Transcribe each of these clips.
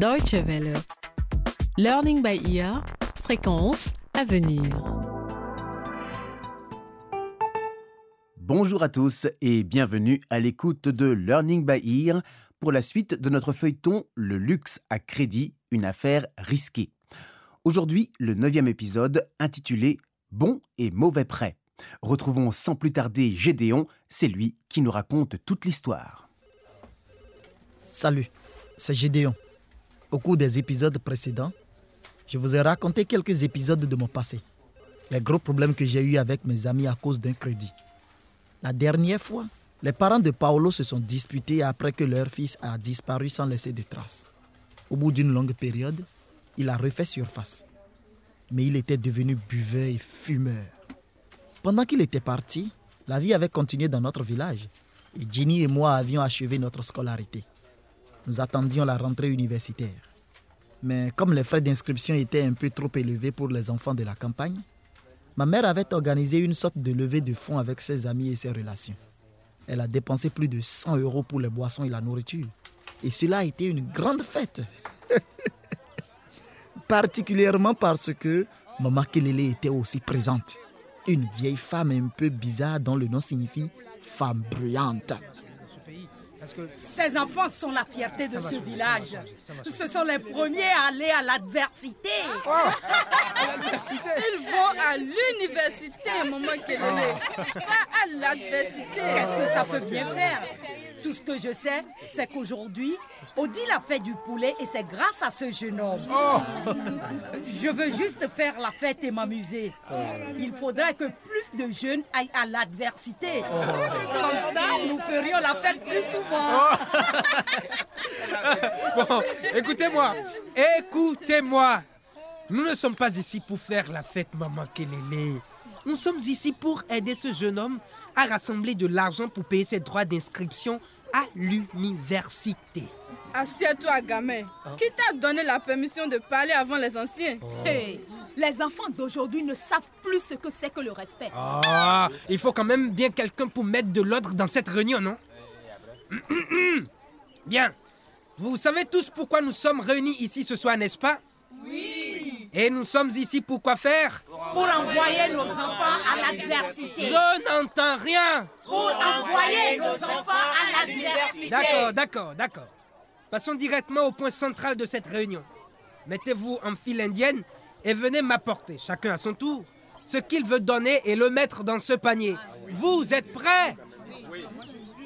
Deutsche Welle. Learning by ear, fréquence à venir. Bonjour à tous et bienvenue à l'écoute de Learning by Ear pour la suite de notre feuilleton Le luxe à crédit, une affaire risquée. Aujourd'hui, le neuvième épisode intitulé Bon et mauvais prêt. Retrouvons sans plus tarder Gédéon, c'est lui qui nous raconte toute l'histoire. Salut, c'est Gédéon. Au cours des épisodes précédents, je vous ai raconté quelques épisodes de mon passé. Les gros problèmes que j'ai eus avec mes amis à cause d'un crédit. La dernière fois, les parents de Paolo se sont disputés après que leur fils a disparu sans laisser de traces. Au bout d'une longue période, il a refait surface. Mais il était devenu buveur et fumeur. Pendant qu'il était parti, la vie avait continué dans notre village et Ginny et moi avions achevé notre scolarité. Nous attendions la rentrée universitaire. Mais comme les frais d'inscription étaient un peu trop élevés pour les enfants de la campagne, ma mère avait organisé une sorte de levée de fonds avec ses amis et ses relations. Elle a dépensé plus de 100 euros pour les boissons et la nourriture. Et cela a été une grande fête. Particulièrement parce que Maman Kelele était aussi présente. Une vieille femme un peu bizarre dont le nom signifie femme bruyante. Ces enfants sont la fierté de ce village. Ce sont les premiers à aller à l'adversité. Ils vont à l'université, maman Kelele. Pas à l'adversité. Qu'est-ce que ça peut bien faire? Tout ce que je sais, c'est qu'aujourd'hui, Odile a fait du poulet et c'est grâce à ce jeune homme. Je veux juste faire la fête et m'amuser. Il faudrait que plus de jeunes aillent à l'adversité. Comme ça, ferions la fête plus souvent. Bon, écoutez-moi, écoutez-moi. Nous ne sommes pas ici pour faire la fête, maman Kelele. Nous sommes ici pour aider ce jeune homme à rassembler de l'argent pour payer ses droits d'inscription à l'université. Assieds-toi, gamin. Qui t'a donné la permission de parler avant les anciens? Hey, les enfants d'aujourd'hui ne savent plus ce que c'est que le respect. Ah, il faut quand même bien quelqu'un pour mettre de l'ordre dans cette réunion, non? Bien. Vous savez tous pourquoi nous sommes réunis ici ce soir, n'est-ce pas? Oui. Et nous sommes ici pour quoi faire? Pour envoyer nos enfants à l'adversité. Je n'entends rien. Pour envoyer nos enfants à l'adversité. D'accord, d'accord, d'accord. Passons directement au point central de cette réunion. Mettez-vous en file indienne et venez m'apporter, chacun à son tour, ce qu'il veut donner et le mettre dans ce panier. Vous êtes prêts?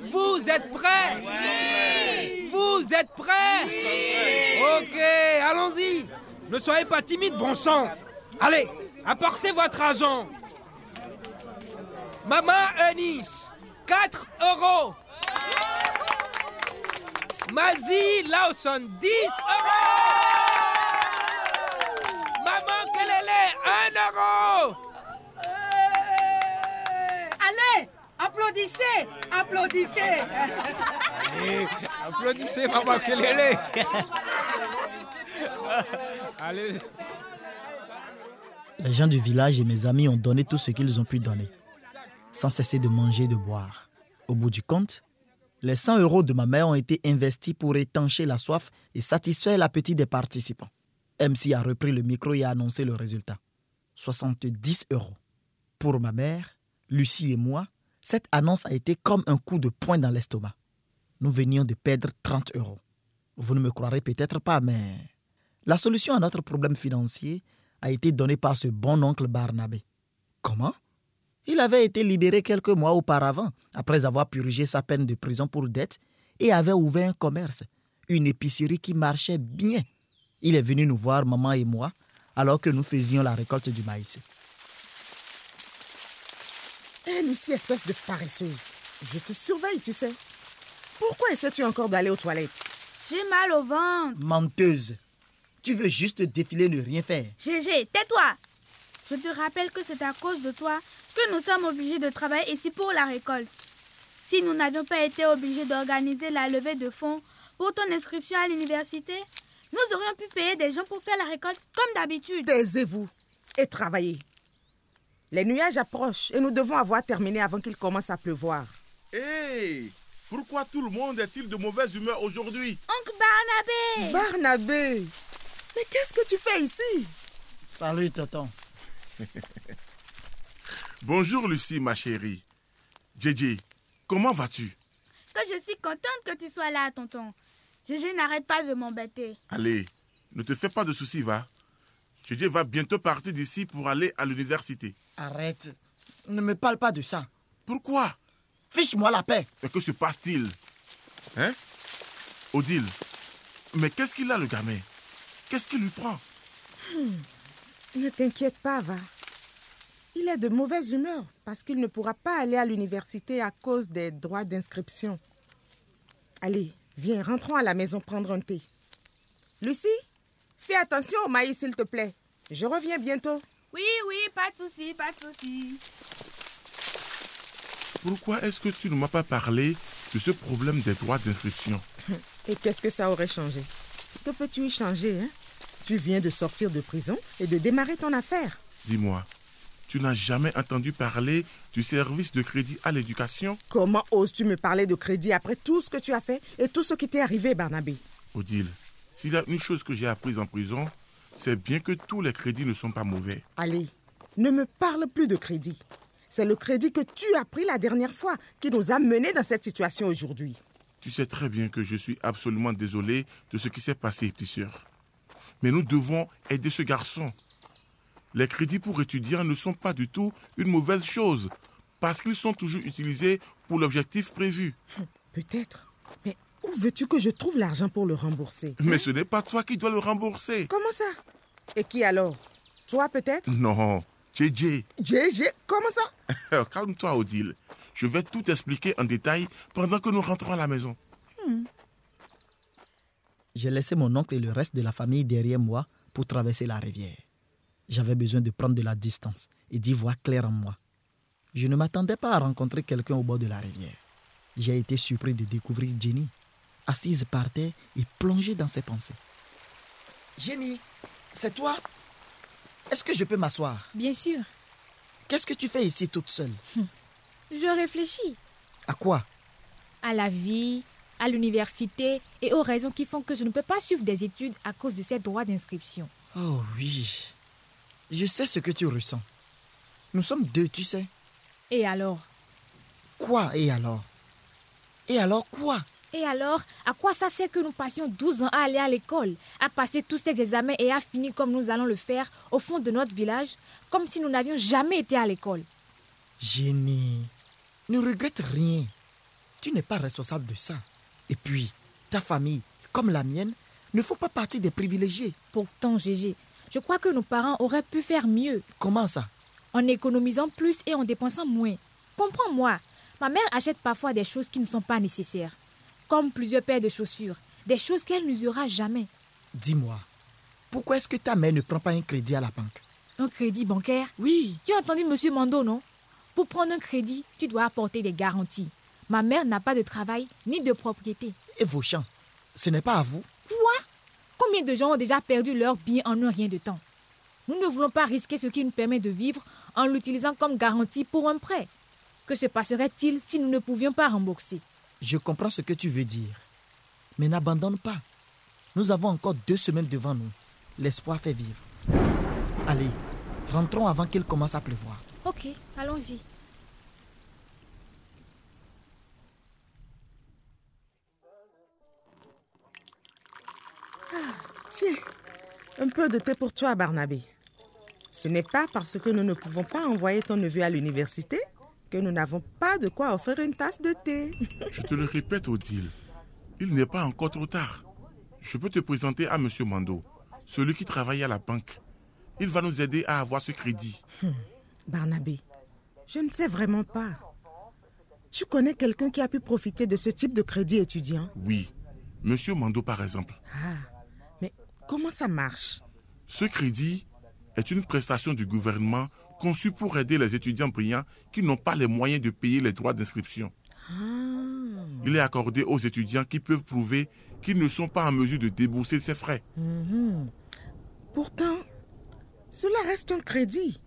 Vous êtes prêts? Vous êtes prêts? Ok, allons-y. Ne soyez pas timide, bon sang. Allez, apportez votre argent. Maman Eunice, 4 euros. Mazie Lawson, 10 euros Maman 1 euro Allez, applaudissez, applaudissez. Allez, applaudissez Maman Kelele Allez Les gens du village et mes amis ont donné tout ce qu'ils ont pu donner, sans cesser de manger et de boire. Au bout du compte, les 100 euros de ma mère ont été investis pour étancher la soif et satisfaire l'appétit des participants. MC a repris le micro et a annoncé le résultat. 70 euros. Pour ma mère, Lucie et moi, cette annonce a été comme un coup de poing dans l'estomac. Nous venions de perdre 30 euros. Vous ne me croirez peut-être pas, mais la solution à notre problème financier a été donnée par ce bon oncle Barnabé. Comment? Il avait été libéré quelques mois auparavant, après avoir purgé sa peine de prison pour dette, et avait ouvert un commerce, une épicerie qui marchait bien. Il est venu nous voir, maman et moi, alors que nous faisions la récolte du maïs. Hé, Lucie, espèce de paresseuse. Je te surveille, tu sais. Pourquoi essaies-tu encore d'aller aux toilettes? J'ai mal au ventre. Menteuse Tu veux juste défiler ne rien faire. Gégé, tais-toi. Je te rappelle que c'est à cause de toi que nous sommes obligés de travailler ici pour la récolte. Si nous n'avions pas été obligés d'organiser la levée de fonds pour ton inscription à l'université, nous aurions pu payer des gens pour faire la récolte comme d'habitude. Taisez-vous et travaillez. Les nuages approchent et nous devons avoir terminé avant qu'il commence à pleuvoir. Hé Pourquoi tout le monde est-il de mauvaise humeur aujourd'hui? Oncle Barnabé Barnabé Mais qu'est-ce que tu fais ici? Salut, tonton. Bonjour Lucie, ma chérie. JJ, comment vas-tu? Que je suis contente que tu sois là, tonton. Je n'arrête pas de m'embêter. Allez, ne te fais pas de soucis, va. JJ va bientôt partir d'ici pour aller à l'université. Arrête. Ne me parle pas de ça. Pourquoi? Fiche-moi la paix. Mais que se passe-t-il? Hein? Odile, mais qu'est-ce qu'il a le gamin? Qu'est-ce qui lui prend? Ne t'inquiète pas, va. Il est de mauvaise humeur parce qu'il ne pourra pas aller à l'université à cause des droits d'inscription. Allez, viens, rentrons à la maison prendre un thé. Lucie, fais attention au maïs, s'il te plaît. Je reviens bientôt. Oui, oui, pas de souci, pas de souci. Pourquoi est-ce que tu ne m'as pas parlé de ce problème des droits d'inscription Et qu'est-ce que ça aurait changé? Que peux-tu y changer, hein? Tu viens de sortir de prison et de démarrer ton affaire. Dis-moi, tu n'as jamais entendu parler du service de crédit à l'éducation? Comment oses-tu me parler de crédit après tout ce que tu as fait et tout ce qui t'est arrivé, Barnabé? Odile, s'il y a une chose que j'ai apprise en prison, c'est bien que tous les crédits ne sont pas mauvais. Allez, ne me parle plus de crédit. C'est le crédit que tu as pris la dernière fois qui nous a menés dans cette situation aujourd'hui. Tu sais très bien que je suis absolument désolé de ce qui s'est passé, petite sœur. Mais nous devons aider ce garçon. Les crédits pour étudiants ne sont pas du tout une mauvaise chose, parce qu'ils sont toujours utilisés pour l'objectif prévu. Peut-être. Mais où veux-tu que je trouve l'argent pour le rembourser Mais ce n'est pas toi qui dois le rembourser. Comment ça? Et qui alors? Toi peut-être? Non, JJ. JJ Comment ça? Calme-toi, Odile. Je vais tout expliquer en détail pendant que nous rentrons à la maison. J'ai laissé mon oncle et le reste de la famille derrière moi pour traverser la rivière. J'avais besoin de prendre de la distance et d'y voir clair en moi. Je ne m'attendais pas à rencontrer quelqu'un au bord de la rivière. J'ai été surpris de découvrir Jenny, assise par terre et plongée dans ses pensées. Jenny, c'est toi? Est-ce que je peux m'asseoir? Bien sûr. Qu'est-ce que tu fais ici toute seule? Je réfléchis À quoi? À la vie, à l'université et aux raisons qui font que je ne peux pas suivre des études à cause de ces droits d'inscription. Oh oui, je sais ce que tu ressens. Nous sommes deux, tu sais. Et alors? Quoi et alors? Et alors quoi? Et alors, à quoi ça sert que nous passions 12 ans à aller à l'école, à passer tous ces examens et à finir comme nous allons le faire au fond de notre village, comme si nous n'avions jamais été à l'école? Jenny, ne regrette rien. Tu n'es pas responsable de ça. Et puis, ta famille, comme la mienne, ne font pas partie des privilégiés. Pourtant, Gégé, je crois que nos parents auraient pu faire mieux, Comment ça? En économisant plus et en dépensant moins. Comprends-moi, ma mère achète parfois des choses qui ne sont pas nécessaires, comme plusieurs paires de chaussures, des choses qu'elle n'usera jamais. Dis-moi, pourquoi est-ce que ta mère ne prend pas un crédit à la banque? Un crédit bancaire? Oui, Tu as entendu Monsieur Mando, non? Pour prendre un crédit, tu dois apporter des garanties. Ma mère n'a pas de travail ni de propriété. et vos champs Ce n'est pas à vous? Combien de gens ont déjà perdu leur bien en un rien de temps Nous ne voulons pas risquer ce qui nous permet de vivre en l'utilisant comme garantie pour un prêt. Que se passerait-il si nous ne pouvions pas rembourser? Je comprends ce que tu veux dire. Mais n'abandonne pas. Nous avons encore deux semaines devant nous. L'espoir fait vivre. Allez, rentrons avant qu'il commence à pleuvoir. Ok, allons-y. Tiens, un peu de thé pour toi, Barnabé. Ce n'est pas parce que nous ne pouvons pas envoyer ton neveu à l'université que nous n'avons pas de quoi offrir une tasse de thé. Je te le répète, Odile, il n'est pas encore trop tard. Je peux te présenter à Monsieur Mando, celui qui travaille à la banque. Il va nous aider à avoir ce crédit. Barnabé, je ne sais vraiment pas. Tu connais quelqu'un qui a pu profiter de ce type de crédit étudiant? Oui, Monsieur Mando par exemple. Ah, comment ça marche? Ce crédit est une prestation du gouvernement conçue pour aider les étudiants brillants qui n'ont pas les moyens de payer les droits d'inscription. Il est accordé aux étudiants qui peuvent prouver qu'ils ne sont pas en mesure de débourser ces frais. Pourtant, cela reste un crédit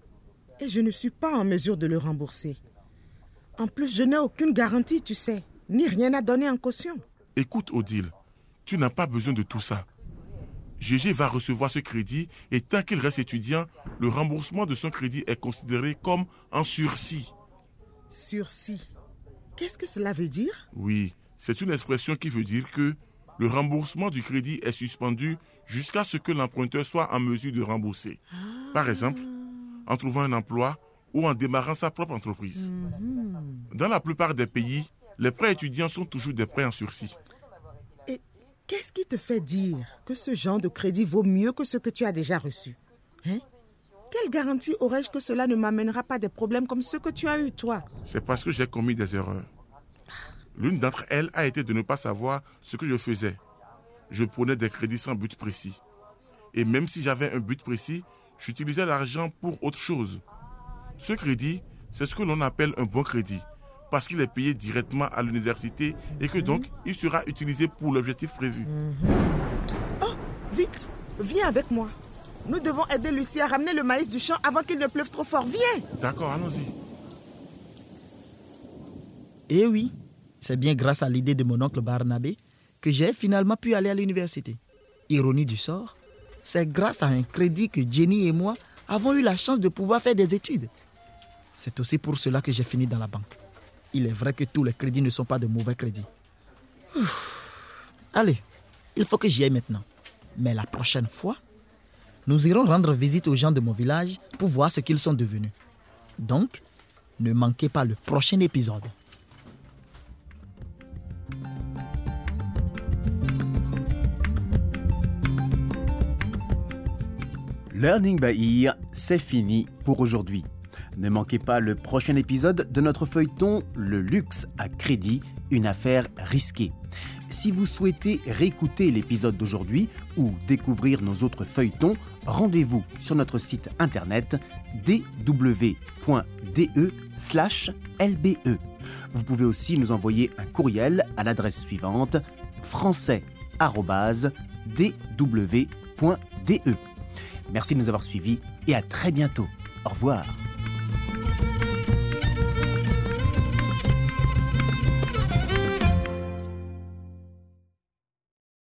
et je ne suis pas en mesure de le rembourser. En plus, je n'ai aucune garantie, tu sais, ni rien à donner en caution. Écoute, Odile, Tu n'as pas besoin de tout ça. Gégé va recevoir ce crédit et tant qu'il reste étudiant, le remboursement de son crédit est considéré comme en sursis. Sursis Qu'est-ce que cela veut dire? Oui, c'est une expression qui veut dire que le remboursement du crédit est suspendu jusqu'à ce que l'emprunteur soit en mesure de rembourser. Par exemple, en trouvant un emploi ou en démarrant sa propre entreprise. Dans la plupart des pays, les prêts étudiants sont toujours des prêts en sursis. Qu'est-ce qui te fait dire que ce genre de crédit vaut mieux que ce que tu as déjà reçu? Hein? Quelle garantie aurais-je que cela ne m'amènera pas des problèmes comme ceux que tu as eus, toi? C'est parce que j'ai commis des erreurs. L'une d'entre elles a été de ne pas savoir ce que je faisais. Je prenais des crédits sans but précis. Et même si j'avais un but précis, j'utilisais l'argent pour autre chose. Ce crédit, c'est ce que l'on appelle un bon crédit, parce qu'il est payé directement à l'université et que donc il sera utilisé pour l'objectif prévu. Oh, vite, viens avec moi. Nous devons aider Lucie à ramener le maïs du champ avant qu'il ne pleuve trop fort. Viens D'accord, allons-y. Eh oui, c'est bien grâce à l'idée de mon oncle Barnabé que j'ai finalement pu aller à l'université. Ironie du sort, c'est grâce à un crédit que Jenny et moi avons eu la chance de pouvoir faire des études. C'est aussi pour cela que j'ai fini dans la banque. Il est vrai que tous les crédits ne sont pas de mauvais crédits. Allez, il faut que j'y aille maintenant. Mais la prochaine fois, nous irons rendre visite aux gens de mon village pour voir ce qu'ils sont devenus. Donc, ne manquez pas le prochain épisode. Learning by Ear, c'est fini pour aujourd'hui. Ne manquez pas le prochain épisode de notre feuilleton Le luxe à crédit, une affaire risquée. Si vous souhaitez réécouter l'épisode d'aujourd'hui ou découvrir nos autres feuilletons, rendez-vous sur notre site internet dw.de/lbe. Vous pouvez aussi nous envoyer un courriel à l'adresse suivante français@dw.de. Merci de nous avoir suivis et à très bientôt. Au revoir.